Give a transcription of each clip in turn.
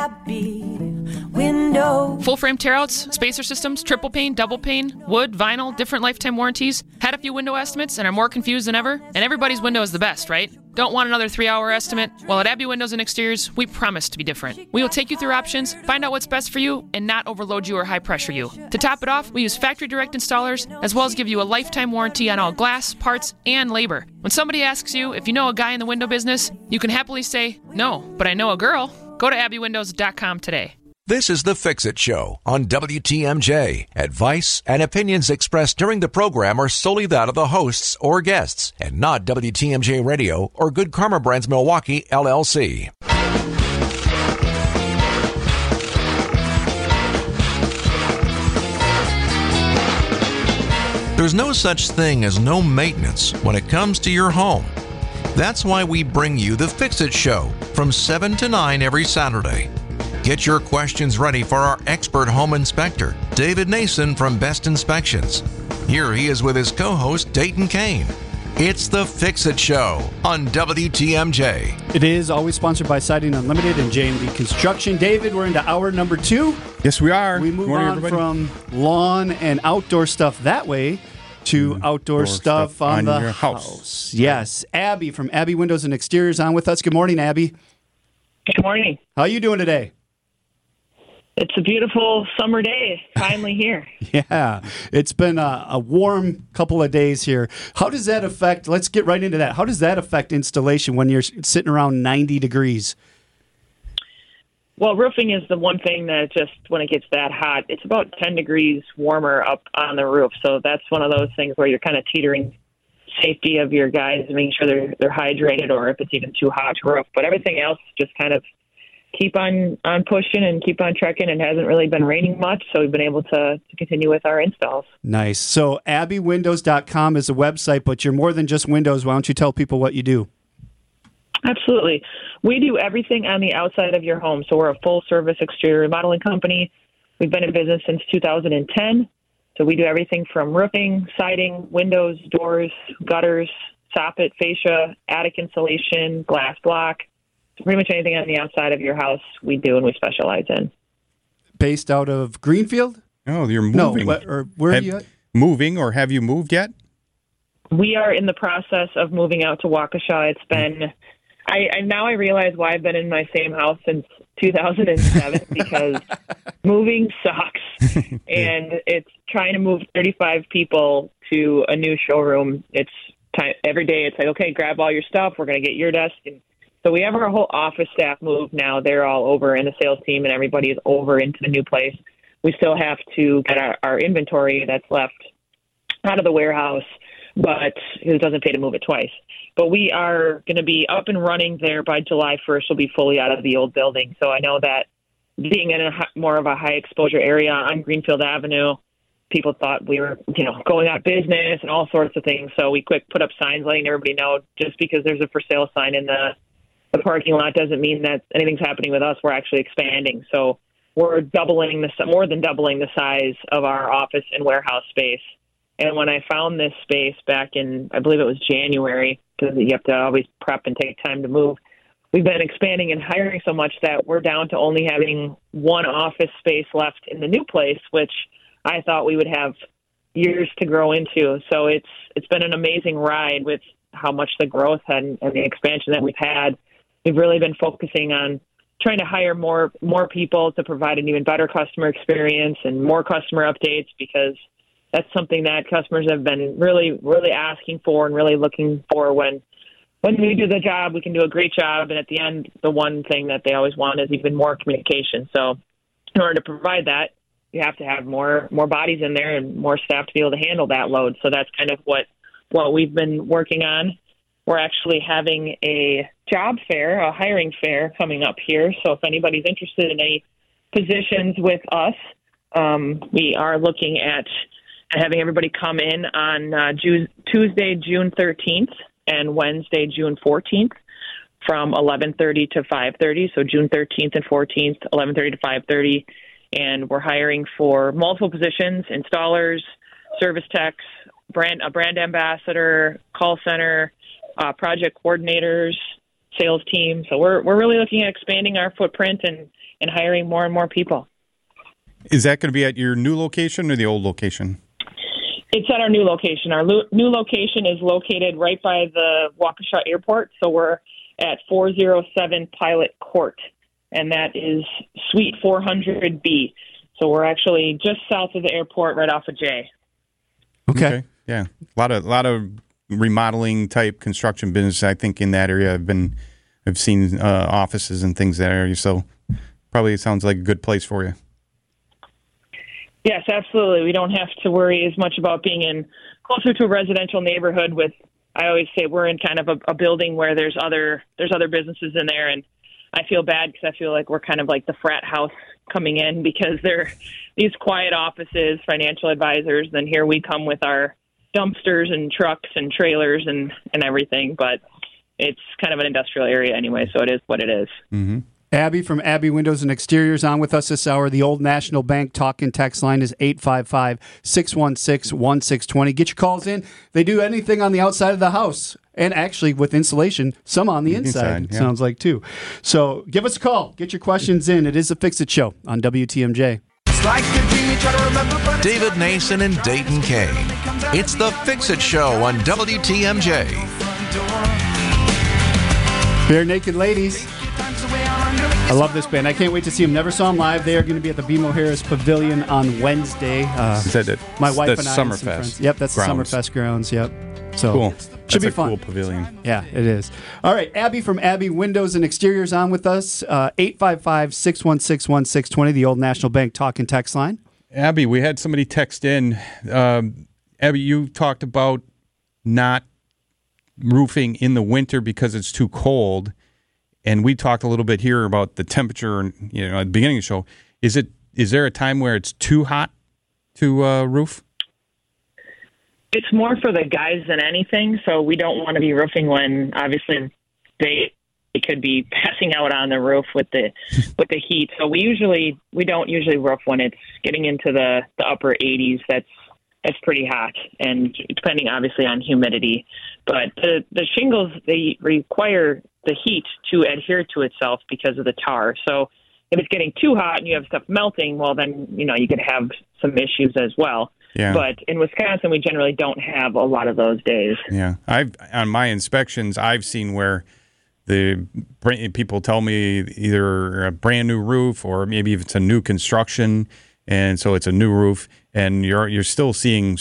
Abby window. Full frame tearouts, spacer systems, triple pane, double pane, wood, vinyl, different lifetime warranties. Had a few window estimates and are more confused than ever. And everybody's window is the best, right? Don't want another three hour estimate? Well, at Abby Windows and Exteriors, we promise to be different. We will take you through options, find out what's best for you, and not overload you or high pressure you. To top it off, we use factory direct installers, as well as give you a lifetime warranty on all glass, parts, and labor. When somebody asks you if you know a guy in the window business, you can happily say, No, but I know a girl. Go to AbbyWindows.com today. This is the Fix It Show on WTMJ. Advice and opinions expressed during the program are solely that of the hosts or guests and not WTMJ Radio or Good Karma Brands Milwaukee, LLC. There's no such thing as no maintenance when it comes to your home. That's why we bring you the Fix It Show from 7 to 9 every Saturday. Get your questions ready for our expert home inspector, David Nason from Best Inspections. Here he is with his co host, Dayton Kane. It's the Fix It Show on WTMJ. It is always sponsored by Siding Unlimited and JMD Construction. David, we're into hour number two. Yes, we are. We move Morning, on everybody. from lawn and outdoor stuff that way to outdoor Outdoor stuff, stuff on, on the your house. house. Yes, Abby from Abby Windows and Exteriors on with us. Good morning, Abby. Good morning. How are you doing today? It's a beautiful summer day. Finally here. Yeah, it's been a, a warm couple of days here. How does that affect? Let's get right into that. How does that affect installation when you're sitting around 90 degrees? Well, roofing is the one thing that just when it gets that hot, it's about 10 degrees warmer up on the roof. So that's one of those things where you're kind of teetering safety of your guys, making sure they're they're hydrated, or if it's even too hot to roof. But everything else just kind of keep on on pushing and keep on trekking. It hasn't really been raining much, so we've been able to, to continue with our installs. Nice. So abbywindows.com is a website, but you're more than just windows. Why don't you tell people what you do? Absolutely. We do everything on the outside of your home. So we're a full service exterior remodeling company. We've been in business since 2010. So we do everything from roofing, siding, windows, doors, gutters, soffit, fascia, attic insulation, glass block. So pretty much anything on the outside of your house we do and we specialize in. Based out of Greenfield? Oh, you're No, moving. what- or where are you at? Moving, or have you moved yet? We are in the process of moving out to Waukesha. It's been, I, I now I realize why I've been in my same house since 2007 because moving sucks, and it's trying to move 35 people to a new showroom. It's time every day. It's like okay, grab all your stuff. We're gonna get your desk, and so we have our whole office staff move now. They're all over, and the sales team and everybody is over into the new place. We still have to get our, our inventory that's left out of the warehouse, but it doesn't pay to move it twice. But we are going to be up and running there by July 1st. We'll be fully out of the old building. So I know that being in a more of a high exposure area on Greenfield Avenue, people thought we were, you know, going out of business and all sorts of things. So we quick put up signs letting everybody know just because there's a for sale sign in the the parking lot doesn't mean that anything's happening with us. We're actually expanding. So we're doubling the more than doubling the size of our office and warehouse space. And when I found this space back in, I believe it was January, because you have to always prep and take time to move. We've been expanding and hiring so much that we're down to only having one office space left in the new place, which I thought we would have years to grow into. So it's it's been an amazing ride with how much the growth and, and the expansion that we've had. We've really been focusing on trying to hire more more people to provide an even better customer experience and more customer updates because that's something that customers have been really really asking for and really looking for when when we do the job we can do a great job. And at the end the one thing that they always want is even more communication. So in order to provide that you have to have more more bodies in there and more staff to be able to handle that load. So that's kind of what what we've been working on. We're actually having a job fair, a hiring fair coming up here. So if anybody's interested in any positions with us, um, we are looking at having everybody come in on uh, Ju- Tuesday, June 13th, and Wednesday, June 14th, from 11:30 to 5:30. So June 13th and 14th, 11:30 to 5:30, and we're hiring for multiple positions: installers, service techs, brand a brand ambassador, call center, uh, project coordinators, sales team. So we're we're really looking at expanding our footprint and and hiring more and more people. Is that going to be at your new location or the old location? It's at our new location. Our lo- new location is located right by the Waukesha Airport. So we're at 407 Pilot Court, and that is Suite 400B. So we're actually just south of the airport, right off of J. Okay. Yeah. A lot of a lot of remodeling type construction business. I think in that area, I've been, I've seen uh, offices and things in that area. So probably it sounds like a good place for you. Yes, absolutely. We don't have to worry as much about being in closer to a residential neighborhood. With I always say we're in kind of a, a building where there's other there's other businesses in there, and I feel bad because I feel like we're kind of like the frat house coming in because they're these quiet offices, financial advisors. Then here we come with our dumpsters and trucks and trailers and and everything, but it's kind of an industrial area anyway, so it is what it is. Mm-hmm. Abby from Abby Windows and Exteriors on with us this hour. The Old National Bank talk and text line is 855 616 1620. Get your calls in. They do anything on the outside of the house. And actually, with insulation, some on the inside, Inside, yeah. sounds like too. So give us a call. Get your questions in. It is a Fix It Show on WTMJ. Like a dream you try to remember, David Nason and Dayton Kane. It's the Fix It Show on WTMJ. Barenaked Ladies. I love this band. I can't wait to see them. Never saw them live. They are going to be at the BMO Harris Pavilion on Wednesday. Uh, Is that it? my wife That's and I. Summerfest Yep, that's grounds. the Summerfest grounds. Yep. So Cool. Should That's be a fun. cool pavilion. Yeah, it is. All right, Abby from Abby Windows and Exteriors on with us. Uh, 855 616 1620, the Old National Bank talk and text line. Abby, we had somebody text in. Um, Abby, you talked about not roofing in the winter because it's too cold, and we talked a little bit here about the temperature. You know, at the beginning of the show, is it is there a time where it's too hot to uh, roof? It's more for the guys than anything. So we don't want to be roofing when obviously they they could be passing out on the roof with the with the heat. So we usually we don't usually roof when it's getting into the the upper 80s. That's that's pretty hot, and depending obviously on humidity. But the the shingles they require the heat to adhere to itself because of the tar. So if it's getting too hot and you have stuff melting, well then you know you could have some issues as well. Yeah. But in Wisconsin, we generally don't have a lot of those days. Yeah, I've on my inspections, I've seen where the people tell me either a brand new roof or maybe if it's a new construction, and so it's a new roof, and you're you're still seeing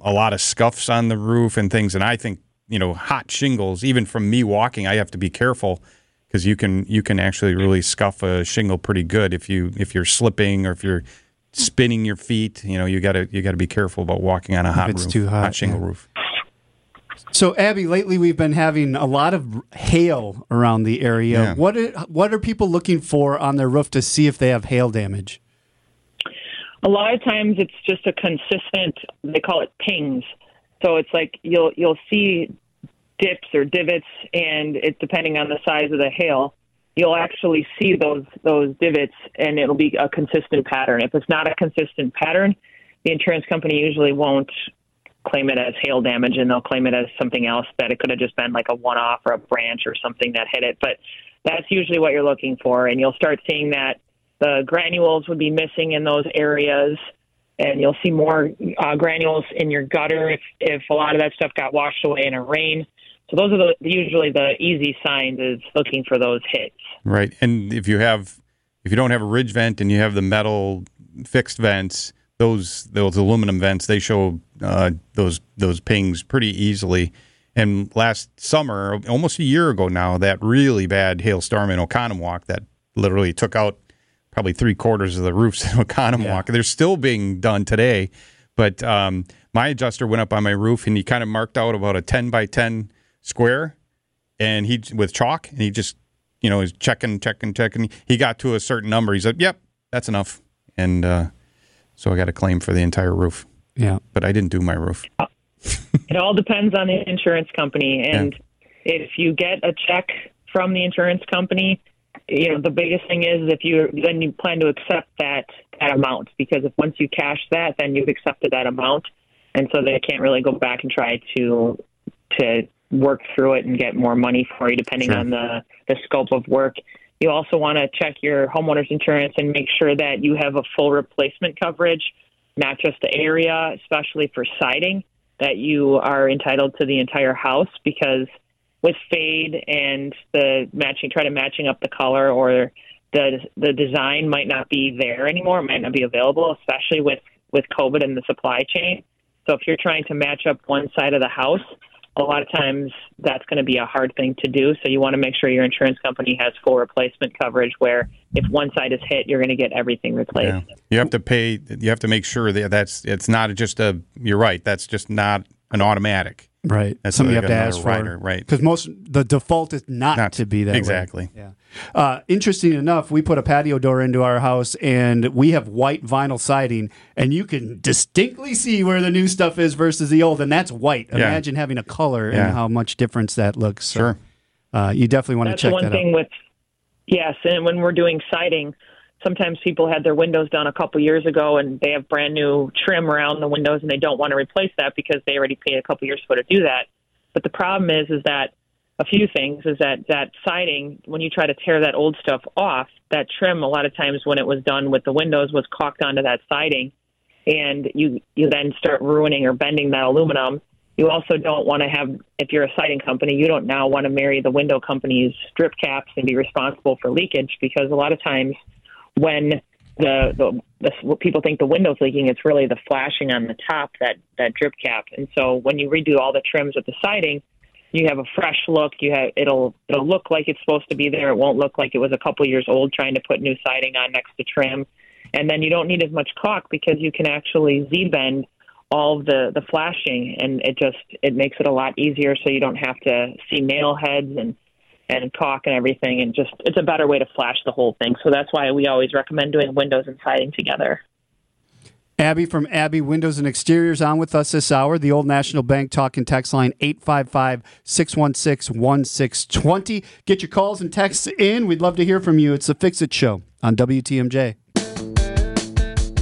a lot of scuffs on the roof and things. And I think you know hot shingles, even from me walking, I have to be careful because you can you can actually really scuff a shingle pretty good if you if you're slipping or if you're spinning your feet. You know you got to you got to be careful about walking on a hot it's roof, too hot, shingle yeah. roof. So, Abby, lately we've been having a lot of hail around the area. Yeah. What are, what are people looking for on their roof to see if they have hail damage? A lot of times, it's just a consistent. They call it pings. So it's like you'll you'll see dips or divots, and it depending on the size of the hail, you'll actually see those those divots, and it'll be a consistent pattern. If it's not a consistent pattern, the insurance company usually won't claim it as hail damage, and they'll claim it as something else that it could have just been like a one-off or a branch or something that hit it. But that's usually what you're looking for, and you'll start seeing that the granules would be missing in those areas and you'll see more uh, granules in your gutter if, if a lot of that stuff got washed away in a rain. So those are the, usually the easy signs is looking for those hits. Right. And if you have if you don't have a ridge vent and you have the metal fixed vents, those those aluminum vents, they show uh, those those pings pretty easily. And last summer, almost a year ago now, that really bad hailstorm in Oconomowoc that literally took out probably three quarters of the roofs in Oconomowoc. They're still being done today. But um, my adjuster went up on my roof and he kind of marked out about a 10 by 10 square and he with chalk and he just you know is checking checking checking. He got to a certain number. He said, yep that's enough. And uh, so i got a claim for the entire roof. Yeah. but i didn't do my roof. It all depends on the insurance company, and if you get a check from the insurance company, you know the biggest thing is if you then you plan to accept that that amount because if once you cash that, then you've accepted that amount, and so they can't really go back and try to to work through it and get more money for you depending Sure. on the, the scope of work. You also want to check your homeowner's insurance and make sure that you have a full replacement coverage, not just the area, especially for siding, that you are entitled to the entire house because with fade and the matching, try to matching up the color or the the design might not be there anymore. It might not be available, especially with with COVID and the supply chain. So if you're trying to match up one side of the house, a lot of times that's going to be a hard thing to do. So you want to make sure your insurance company has full replacement coverage where if one side is hit, you're going to get everything replaced. Yeah. You have to pay. You have to make sure that that's it's not just a. You're right. That's just not an automatic. Right. That's Something you have to another ask for. rider, right. Because most the default is not, Not- to be that way. exactly. Yeah. Uh, interesting enough, we put a patio door into our house, and we have white vinyl siding, and you can distinctly see where the new stuff is versus the old, and that's white. Yeah. Imagine having a color Yeah. and how much difference that looks. So, Sure. uh, you definitely want to That's check one that thing out. with yes, and when we're doing siding, sometimes people had their windows done a couple years ago and they have brand new trim around the windows and they don't want to replace that because they already paid a couple years for to do that. But the problem is is that a few things is that that siding when you try to tear that old stuff off, that trim a lot of times when it was done with the windows was caulked onto that siding and you you then start ruining or bending that aluminum. You also don't want to have, if you're a siding company, you don't now want to marry the window company's strip caps and be responsible for leakage because a lot of times when the, the, the people think the window's leaking, it's really the flashing on the top that that drip cap. And so when you redo all the trims with the siding, you have a fresh look. You have it'll it'll look like it's supposed to be there. It won't look like it was a couple years old trying to put new siding on next to trim. And then you don't need as much caulk because you can actually Z bend all the the flashing, and it just it makes it a lot easier. So you don't have to see nail heads and and caulk and everything, and just it's a better way to flash the whole thing. So that's why we always recommend doing windows and siding together. Abby from Abby Windows and Exteriors on with us this hour. The Old National Bank talking text line 855 616 1620. Get your calls and texts in. We'd love to hear from you. It's the Fix It Show on WTMJ.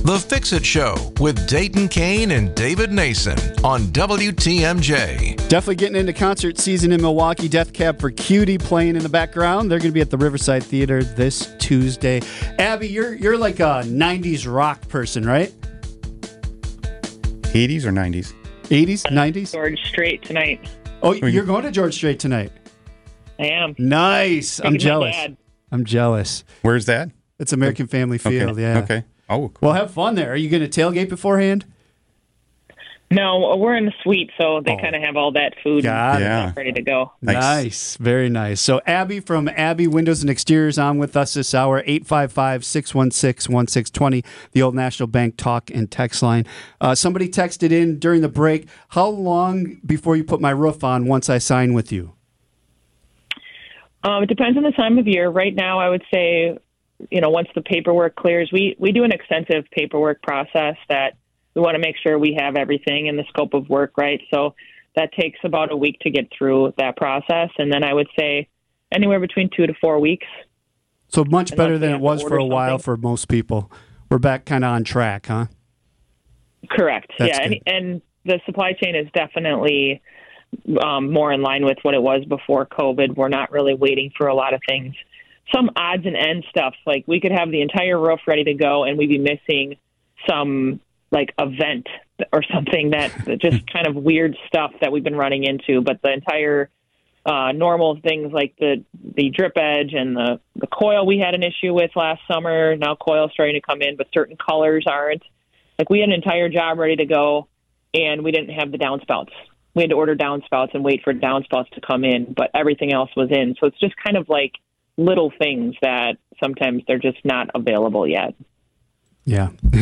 The Fix It Show with Dayton Kane and David Nason on WTMJ. Definitely getting into concert season in Milwaukee. Death Cab for Cutie playing in the background. They're going to be at the Riverside Theater this Tuesday. Abby, you're you're like a '90s rock person, right? 80s or 90s? '80s, '90s. George Strait tonight. Oh, you're going to George Strait tonight. I am. Nice. I'm jealous. I'm jealous. Where's that? It's American Family Field. okay. Yeah. Okay. Oh, cool. Well, have fun there. Are you going to tailgate beforehand? No, we're in the suite, so they Oh. kind of have all that food Got and. Yeah. ready to go. Nice. Nice. Very nice. So, Abby from Abby Windows and Exteriors on with us this hour, 855 616 1620, the Old National Bank talk and text line. Uh, somebody texted in during the break How long before you put my roof on once I sign with you? Um, it depends on the time of year. Right now, I would say, you know, once the paperwork clears, we we do an extensive paperwork process that we want to make sure we have everything in the scope of work right. So that takes about a week to get through that process, and then I would say anywhere between two to four weeks. So, much better than it was for a while something. for most people. We're back kind of on track, huh? Correct. That's yeah, and, and the supply chain is definitely um, more in line with what it was before COVID. We're not really waiting for a lot of things. Some odds and ends stuff, like we could have the entire roof ready to go, and we'd be missing some like event or something that just kind of weird stuff that we've been running into. But the entire uh, normal things like the the drip edge and the the coil we had an issue with last summer. Now coil's starting to come in, but certain colors aren't. Like we had an entire job ready to go, and we didn't have the downspouts. We had to order downspouts and wait for downspouts to come in, but everything else was in. So it's just kind of like little things that sometimes they're just not available yet. Yeah.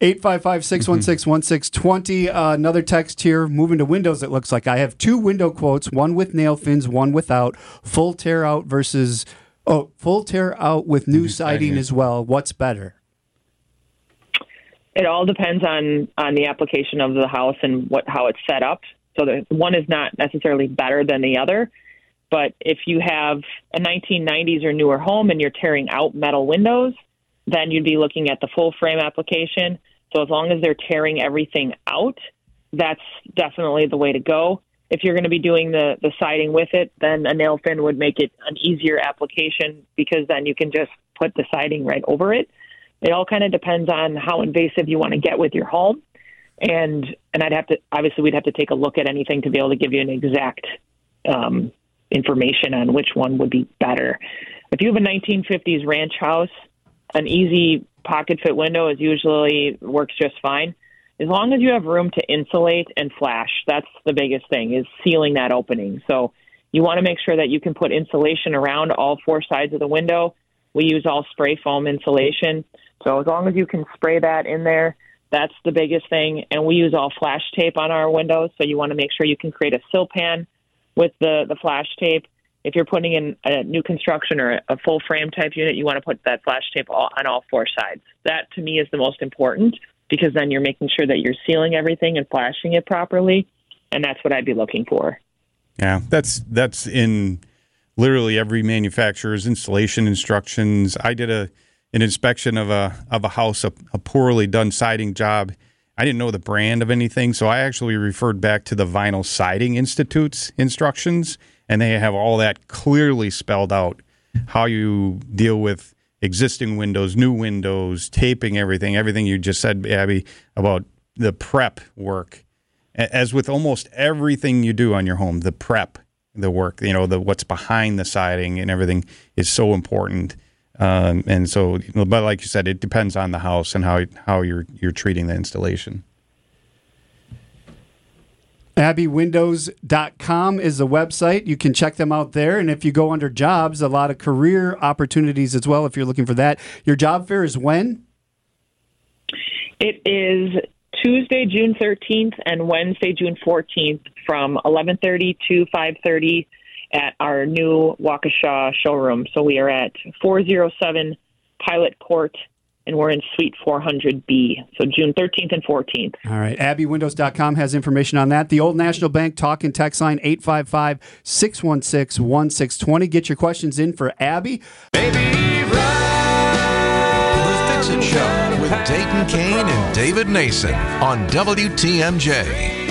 855 616 1620. Uh, Another text here. Moving to Windows, it looks like I have two window quotes one with nail fins, one without. Full tear out versus, oh, full tear out with new siding siding. as well. What's better? It all depends on on the application of the house and what how it's set up. So the one is not necessarily better than the other. But if you have a 1990s or newer home and you're tearing out metal windows, then you'd be looking at the full frame application. So as long as they're tearing everything out, that's definitely the way to go. if you're going to be doing the the siding with it, then a nail fin would make it an easier application because then you can just put the siding right over it. It all kind of depends on how invasive you want to get with your home, and and I'd have to obviously we'd have to take a look at anything to be able to give you an exact um, information on which one would be better. If you have a 1950s ranch house, an easy pocket fit window is usually works just fine as long as you have room to insulate and flash, that's the biggest thing is sealing that opening. So you want to make sure that you can put insulation around all four sides of the window. We use all spray foam insulation. So as long as you can spray that in there, that's the biggest thing. And we use all flash tape on our windows. So you want to make sure you can create a sill pan with the, the flash tape. If you're putting in a new construction or a full frame type unit, you want to put that flash tape all, on all four sides. That to me is the most important because then you're making sure that you're sealing everything and flashing it properly, and that's what I'd be looking for. Yeah, that's that's in literally every manufacturer's installation instructions. I did a an inspection of a of a house, a, a poorly done siding job. I didn't know the brand of anything, so I actually referred back to the Vinyl Siding Institute's instructions, and they have all that clearly spelled out how you deal with existing windows, new windows, taping everything, everything you just said, Abby, about the prep work. As with almost everything you do on your home, the prep, the work, you know, the what's behind the siding and everything is so important. Um, and so, but like you said, it depends on the house and how how you're you're treating the installation. AbbyWindows.com is the website. You can check them out there. And if you go under jobs, a lot of career opportunities as well if you're looking for that. Your job fair is when? It is Tuesday, June 13th and Wednesday, June 14th from 11:30 to 5:30 at our new Waukesha showroom. So we are at 407 Pilot Court and we're in Suite 400B. So June 13th and 14th. All right. AbbyWindows.com has information on that. The Old National Bank talk and text line 855 616 1620. Get your questions in for Abby. Baby, ride. The Fix It Show with Dayton Kane and David Nason on WTMJ.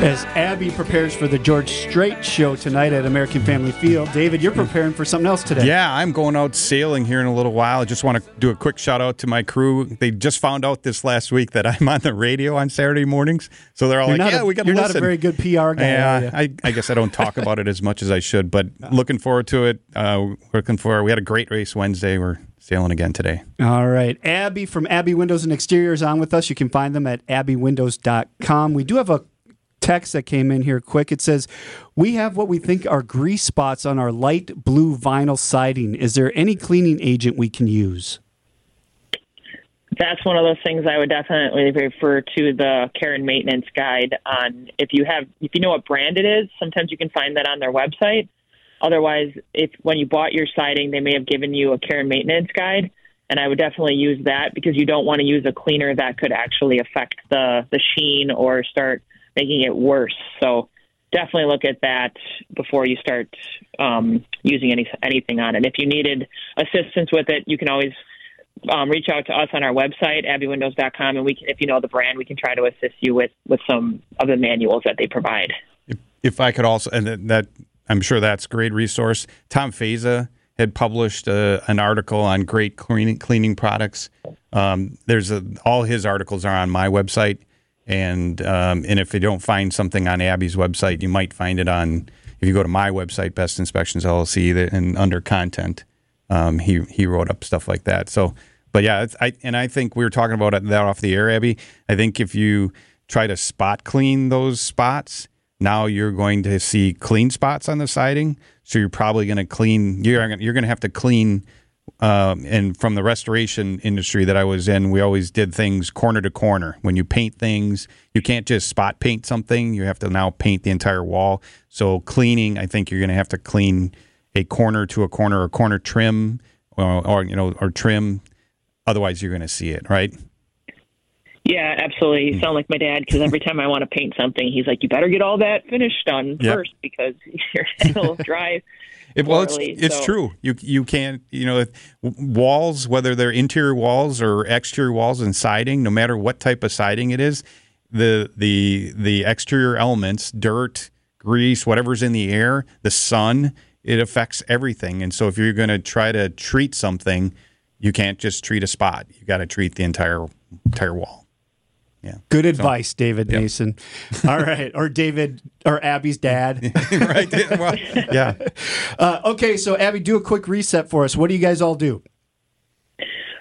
As Abby prepares for the George Strait show tonight at American Family Field, David, you're preparing for something else today. Yeah, I'm going out sailing here in a little while. I just want to do a quick shout out to my crew. They just found out this last week that I'm on the radio on Saturday mornings, so they're all You're like, "Yeah, a- we got to listen." You're not a very good PR guy. Yeah. I, I guess I don't talk about it as much as I should, but looking forward to it. Uh, looking for. We had a great race Wednesday. We're sailing again today. All right. Abby from Abby Windows and Exteriors on with us. You can find them at abbywindows.com. We do have a text that came in here quick. It says, We have what we think are grease spots on our light blue vinyl siding. Is there any cleaning agent we can use? That's one of those things I would definitely refer to the care and maintenance guide on. If you have, if you know what brand it is, sometimes you can find that on their website. Otherwise, if when you bought your siding, they may have given you a care and maintenance guide, and I would definitely use that because you don't want to use a cleaner that could actually affect the the sheen or start making it worse. So definitely look at that before you start um, using any anything on it. If you needed assistance with it, you can always um, reach out to us on our website, abbywindows.com, and we can, if you know the brand, we can try to assist you with with some of the manuals that they provide. If, if I could also, and that, I'm sure that's a great resource. Tom Feiza had published uh, an article on great cleaning cleaning products. Um, there's a, all his articles are on my website, and um, and if you don't find something on Abby's website, you might find it on. If you go to my website, Best Inspections LLC, and under content, um, he he wrote up stuff like that. So, but yeah, I and I think we were talking about that off the air, Abby. I think if you try to spot clean those spots, now you're going to see clean spots on the siding. So you're probably going to clean. You're you're going to have to clean. Um, and from the restoration industry that I was in, we always did things corner to corner. When you paint things, you can't just spot paint something. You have to now paint the entire wall. So cleaning, I think you're going to have to clean a corner to a corner, or corner trim, or, or you know, or trim. Otherwise, you're going to see it, right? Yeah, absolutely. You sound like my dad because every time I want to paint something, he's like, "You better get all that finished done Yep. first because it'll dry." It, well, it's it's so- true. You you can't you know walls, whether they're interior walls or exterior walls and siding, no matter what type of siding it is, the the the exterior elements, dirt, grease, whatever's in the air, the sun, it affects everything. And so if you're going to try to treat something, you can't just treat a spot. You got to treat the entire entire wall. Good advice, David Nason. All right, or David or Abby's dad. right? Well, yeah. Uh, okay, so Abby, do a quick reset for us. What do you guys all do?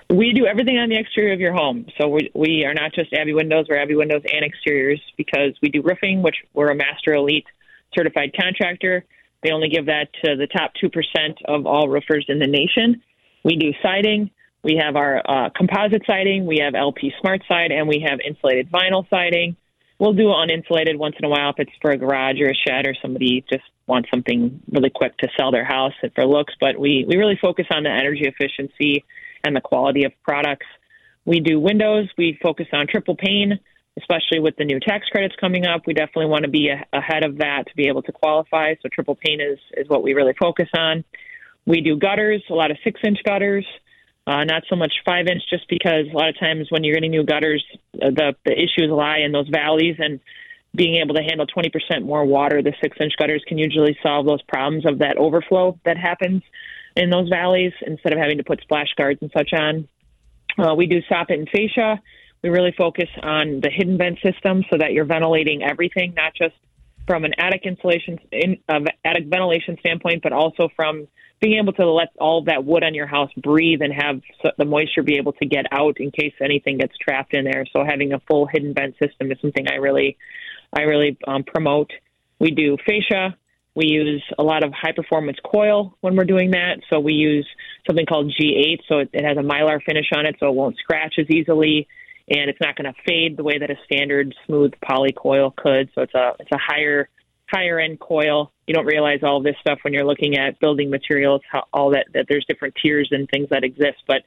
We do everything on the exterior of your home. So we, we are not just Abby Windows, we're Abby Windows and Exteriors because we do roofing, which we're a Master Elite certified contractor. They only give that to the top 2% of all roofers in the nation. We do siding. We have our uh, composite siding. We have LP SmartSide, and we have insulated vinyl siding. We'll do uninsulated once in a while if it's for a garage or a shed or somebody just wants something really quick to sell their house for looks. But we, we really focus on the energy efficiency and the quality of products. We do windows. We focus on triple pane, especially with the new tax credits coming up. We definitely want to be a- ahead of that to be able to qualify. So triple pane is, is what we really focus on. We do gutters, a lot of six inch gutters, uh, not so much five inch, just because a lot of times when you're getting new gutters, uh, the, the issues lie in those valleys and being able to handle 20% more water, the six inch gutters can usually solve those problems of that overflow that happens in those valleys instead of having to put splash guards and such on. Uh, we do soffit and fascia. We really focus on the hidden vent system so that you're ventilating everything, not just from an attic insulation, in, uh, attic ventilation standpoint, but also from being able to let all that wood on your house breathe and have the moisture be able to get out in case anything gets trapped in there. So having a full hidden vent system is something I really, I really um, promote. We do fascia. We use a lot of high performance coil when we're doing that. So we use something called G8. So it, it has a mylar finish on it, so it won't scratch as easily, and it's not going to fade the way that a standard smooth poly coil could. So it's a it's a higher higher end coil. You don't realize all this stuff when you're looking at building materials, how all that that there's different tiers and things that exist, but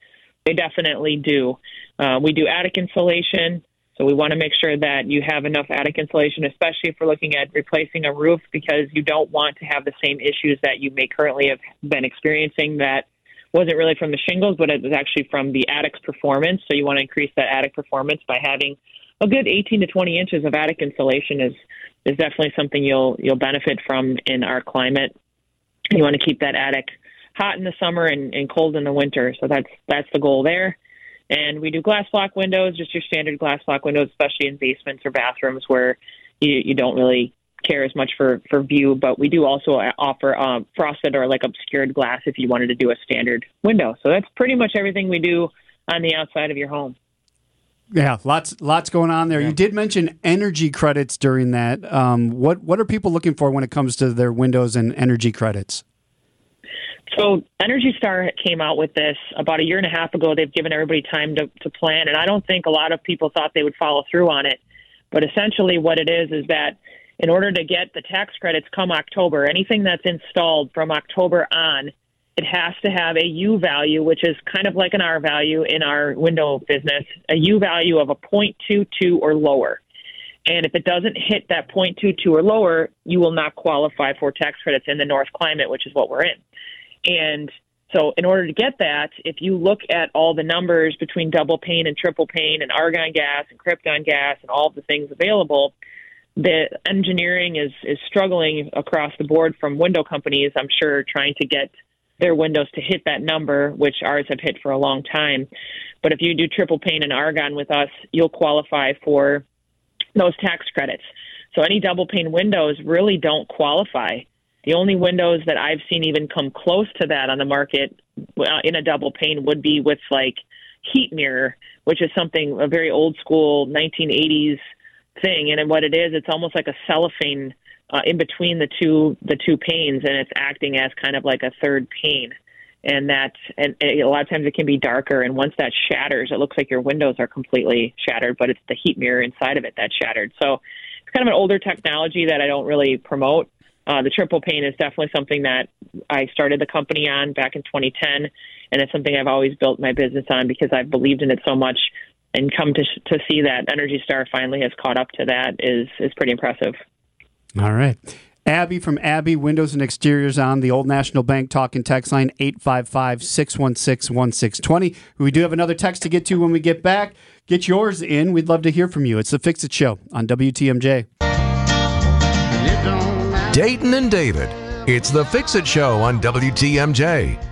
they definitely do. Uh, we do attic insulation. So we want to make sure that you have enough attic insulation, especially if we're looking at replacing a roof, because you don't want to have the same issues that you may currently have been experiencing that wasn't really from the shingles, but it was actually from the attic's performance. So you want to increase that attic performance by having a good 18 to 20 inches of attic insulation is is definitely something you'll you'll benefit from in our climate. You want to keep that attic hot in the summer and, and cold in the winter. So that's that's the goal there. And we do glass block windows, just your standard glass block windows, especially in basements or bathrooms where you, you don't really care as much for, for view. But we do also offer um, frosted or like obscured glass if you wanted to do a standard window. So that's pretty much everything we do on the outside of your home. Yeah, lots lots going on there. You did mention energy credits during that. Um, what what are people looking for when it comes to their windows and energy credits? So Energy Star came out with this about a year and a half ago. They've given everybody time to, to plan, and I don't think a lot of people thought they would follow through on it. But essentially, what it is is that in order to get the tax credits come October, anything that's installed from October on, it has to have a U value, which is kind of like an R value in our window business, a U value of a 0.22 or lower. And if it doesn't hit that 0.22 or lower, you will not qualify for tax credits in the North climate, which is what we're in. And so, in order to get that, if you look at all the numbers between double pane and triple pane and argon gas and krypton gas and all the things available, the engineering is, is struggling across the board from window companies, I'm sure, trying to get their windows to hit that number, which ours have hit for a long time. But if you do triple pane and argon with us, you'll qualify for those tax credits. So any double pane windows really don't qualify. The only windows that I've seen even come close to that on the market uh, in a double pane would be with like heat mirror, which is something a very old school 1980s thing. And what it is, it's almost like a cellophane uh, in between the two the two panes, and it's acting as kind of like a third pane. And that, and a lot of times it can be darker. And once that shatters, it looks like your windows are completely shattered, but it's the heat mirror inside of it that's shattered. So it's kind of an older technology that I don't really promote. Uh, the triple pane is definitely something that I started the company on back in 2010, and it's something I've always built my business on because I've believed in it so much. And come to to see that Energy Star finally has caught up to that is is pretty impressive. All right. Abby from Abby Windows and Exteriors on the Old National Bank talking text line 855 616 1620. We do have another text to get to when we get back. Get yours in. We'd love to hear from you. It's the Fix It Show on WTMJ. It don't matter Dayton and David. It's the Fix It Show on WTMJ.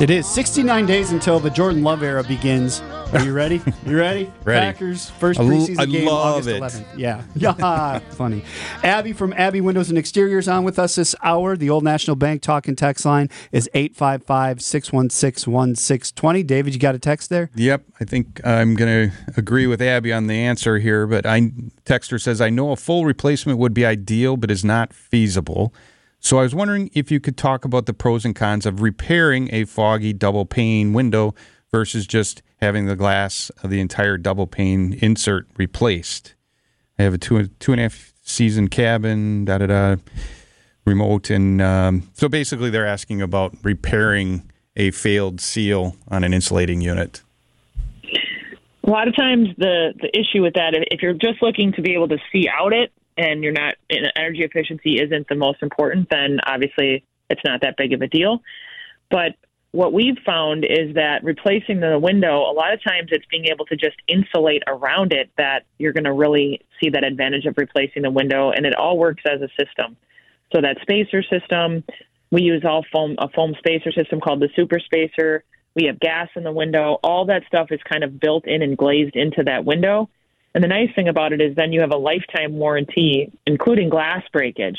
It is 69 days until the Jordan Love era begins. Are you ready? You ready? Ready. Packers first preseason I game love August it. 11th. Yeah, yeah, funny. Abby from Abby Windows and Exteriors on with us this hour. The Old National Bank talking text line is 855-616-1620. David, you got a text there? Yep, I think I'm going to agree with Abby on the answer here. But I texter says I know a full replacement would be ideal, but is not feasible. So I was wondering if you could talk about the pros and cons of repairing a foggy double pane window versus just having the glass of the entire double pane insert replaced. I have a two two and a half season cabin, da da da, remote, and um, so basically they're asking about repairing a failed seal on an insulating unit. A lot of times, the the issue with that, if you're just looking to be able to see out it, and you're not energy efficiency isn't the most important, then obviously it's not that big of a deal. But what we've found is that replacing the window, a lot of times it's being able to just insulate around it that you're going to really see that advantage of replacing the window, and it all works as a system. So that spacer system, we use all foam a foam spacer system called the super spacer. We have gas in the window. All that stuff is kind of built in and glazed into that window. And the nice thing about it is then you have a lifetime warranty, including glass breakage.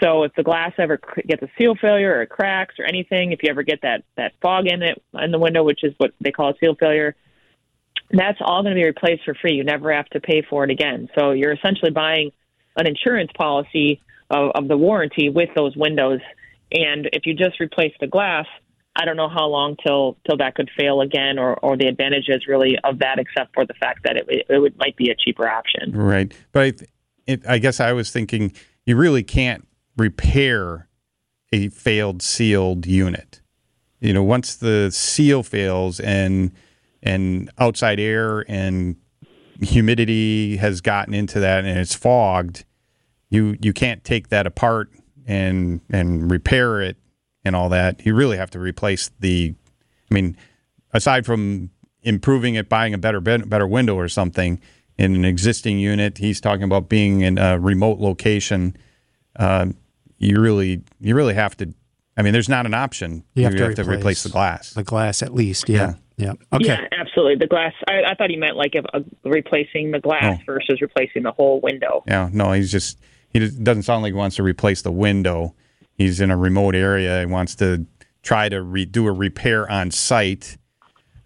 So if the glass ever gets a seal failure or it cracks or anything, if you ever get that that fog in it in the window, which is what they call a seal failure, that's all going to be replaced for free. You never have to pay for it again. So you're essentially buying an insurance policy of, of the warranty with those windows. And if you just replace the glass, I don't know how long till till that could fail again, or or the advantages really of that, except for the fact that it it would, might be a cheaper option. Right. But it, I guess I was thinking you really can't repair a failed sealed unit. You know, once the seal fails and and outside air and humidity has gotten into that and it's fogged, you you can't take that apart and and repair it and all that. You really have to replace the I mean, aside from improving it, buying a better better window or something in an existing unit, he's talking about being in a remote location. Uh, you really you really have to. I mean, there's not an option. You have to replace replace the glass. The glass, at least. Yeah. Yeah. Okay. Yeah, absolutely. The glass. I, I thought he meant like if, uh, replacing the glass Oh. versus replacing the whole window. Yeah, no, he's just he just doesn't sound like he wants to replace the window. He's in a remote area. He wants to try to re- do a repair on site.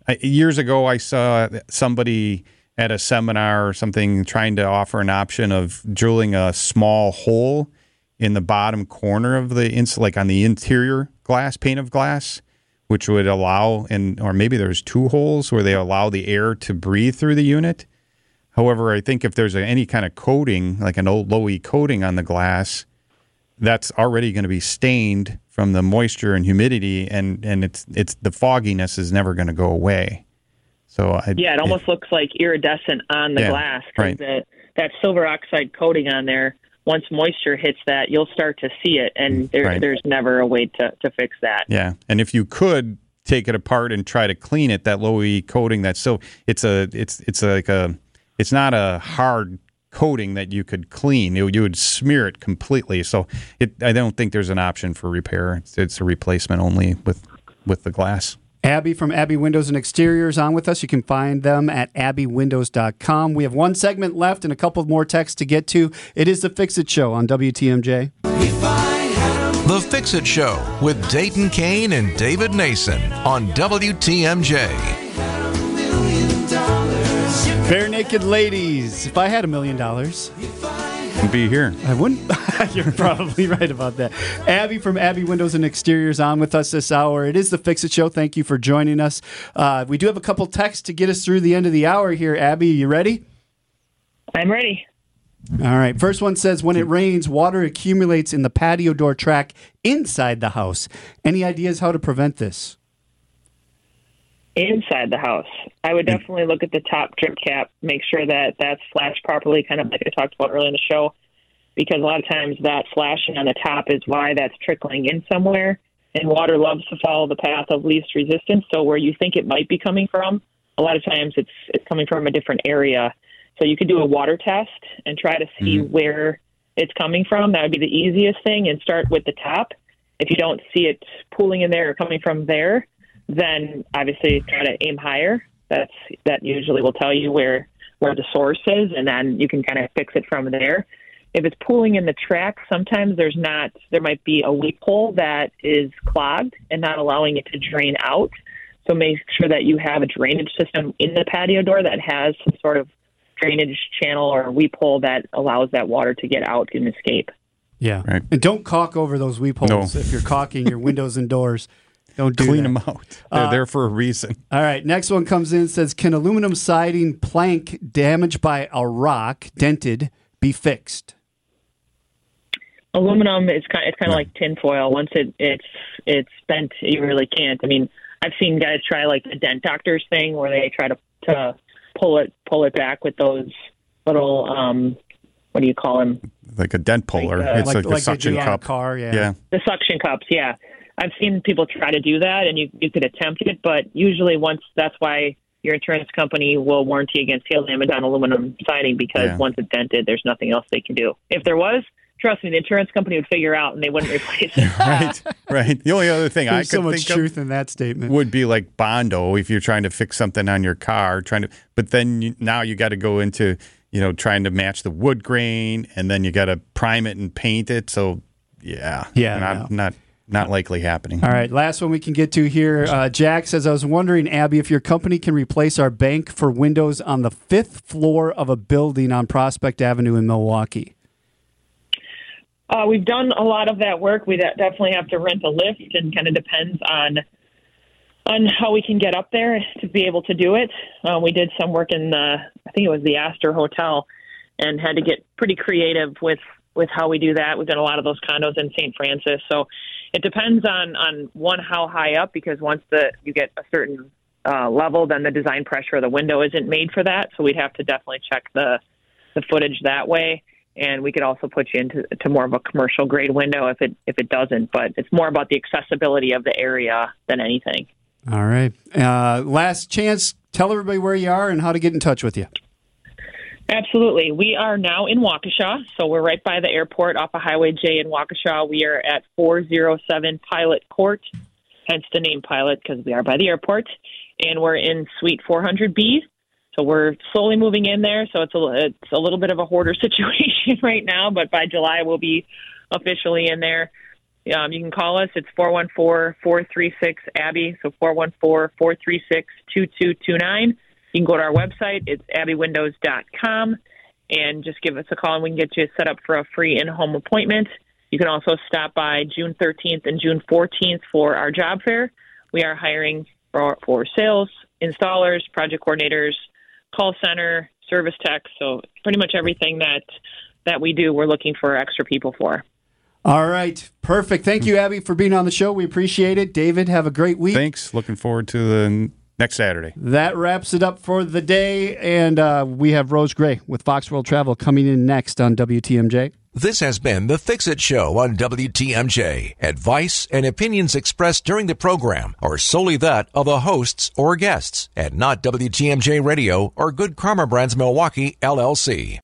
I, years ago, I saw somebody at a seminar or something trying to offer an option of drilling a small hole in the bottom corner of the ins like on the interior glass pane of glass which would allow and or maybe there's two holes where they allow the air to breathe through the unit However, I think if there's a, any kind of coating, like an old low E coating on the glass, that's already going to be stained from the moisture and humidity, and and it's it's the fogginess is never going to go away. So I, Yeah, it almost looks like iridescent on the Yeah, glass right. the, that silver oxide coating on there. Once moisture hits that, you'll start to see it, and there, Right. there's never a way to, to fix that. Yeah, and if you could take it apart and try to clean it, that low E coating, that's so it's a it's it's like a it's not a hard coating that you could clean. You, you would smear it completely. So it I don't think there's an option for repair. It's, it's a replacement only with with the glass. Abby from Abby Windows and Exteriors on with us. You can find them at abbywindows.com. We have one segment left and a couple more texts to get to. It is the Fix It Show on WTMJ. The Fix It Show with Dayton Kane and David Nason on WTMJ. Barenaked Ladies. If I had a million dollars, And be here. I wouldn't. You're probably right about that. Abby from Abby Windows and Exteriors on with us this hour. It is the Fix It Show. Thank you for joining us. Uh, we do have a couple texts to get us through the end of the hour here. Abby, you ready? I'm ready. All right. First one says when it rains, water accumulates in the patio door track inside the house. Any ideas how to prevent this? Inside the house, I would mm. definitely look at the top drip cap, make sure that that's flashed properly, kind of like I talked about earlier in the show, because a lot of times that flashing on the top is why that's trickling in somewhere. And water loves to follow the path of least resistance. So where you think it might be coming from, a lot of times it's it's coming from a different area. So you could do a water test and try to see mm-hmm. where it's coming from. That would be the easiest thing, and start with the top. If you don't see it pooling in there or coming from there, then obviously try to aim higher. That's that usually will tell you where where the source is, and then you can kind of fix it from there. If it's pooling in the track, sometimes there's not. There might be a weep hole that is clogged and not allowing it to drain out. So make sure that you have a drainage system in the patio door that has some sort of drainage channel or weep hole that allows that water to get out and escape. Yeah. Right. And don't caulk over those weep holes No. if you're caulking your windows and doors. Don't do Clean that. them out. They're Uh, there for a reason. All right. Next one comes in says Can aluminum siding plank damaged by a rock, dented, be fixed? aluminum is kind it's kind of like tinfoil. Once it it's it's bent, you really can't. I mean, I've seen guys try like the dent doctors thing where they try to to pull it pull it back with those little um what do you call them Like a dent puller. uh, it's like, like the suction they a cup. car, yeah. Yeah. the suction cups? Yeah, I've seen people try to do that, and you you could attempt it, but usually once that's why. Your insurance company will warranty against hail damage on aluminum siding because Yeah. once it's dented, there's nothing else they can do. If there was, trust me, the insurance company would figure out and they wouldn't replace it. right. Right. The only other thing I There's could so much think truth of in that statement. would be like Bondo if you're trying to fix something on your car, trying to, but then you, now you got to go into, you know, trying to match the wood grain and then you got to prime it and paint it. So, yeah. Yeah, Not, no. not, not likely happening. All right, last one we can get to here. Uh, Jack says, I was wondering, Abby, if your company can replace our bank for windows on the fifth floor of a building on Prospect Avenue in Milwaukee. Uh, we've done a lot of that work. We definitely have to rent a lift, and kind of depends on on how we can get up there to be able to do it. Uh, we did some work in the, I think it was the Astor Hotel, and had to get pretty creative with with how we do that. We've done a lot of those condos in St. Francis, so it depends on on one how high up because once the you get a certain uh, level, then the design pressure of the window isn't made for that. So we'd have to definitely check the the footage that way and we could also put you into to more of a commercial grade window if it if it doesn't. But it's more about the accessibility of the area than anything. All right. Uh, last chance. Tell everybody where you are and how to get in touch with you. Absolutely, we are now in Waukesha, so we're right by the airport off of Highway J in Waukesha. We are at 407 Pilot Court, hence the name Pilot because we are by the airport, and we're in Suite 400B. So we're slowly moving in there. So it's a it's a little bit of a hoarder situation right now, but by July we'll be officially in there. Um, you can call us. It's 414-436-ABBY. So 414-436-2229. You can go to our website. It's abbywindows.com and just give us a call and we can get you set up for a free in-home appointment. You can also stop by June 13th and June 14th for our job fair. We are hiring for, for sales, installers, project coordinators, call center, service techs. So pretty much everything that that we do, we're looking for extra people for. All right. Perfect. Thank you, Abby, for being on the show. We appreciate it. David, have a great week. Thanks. Looking forward to the n- next Saturday. That wraps it up for the day. And uh, we have Rose Gray with Fox World Travel coming in next on WTMJ. This has been the Fix It Show on WTMJ. Advice and opinions expressed during the program are solely that of the hosts or guests and not WTMJ Radio or Good Karma Brands Milwaukee, LLC.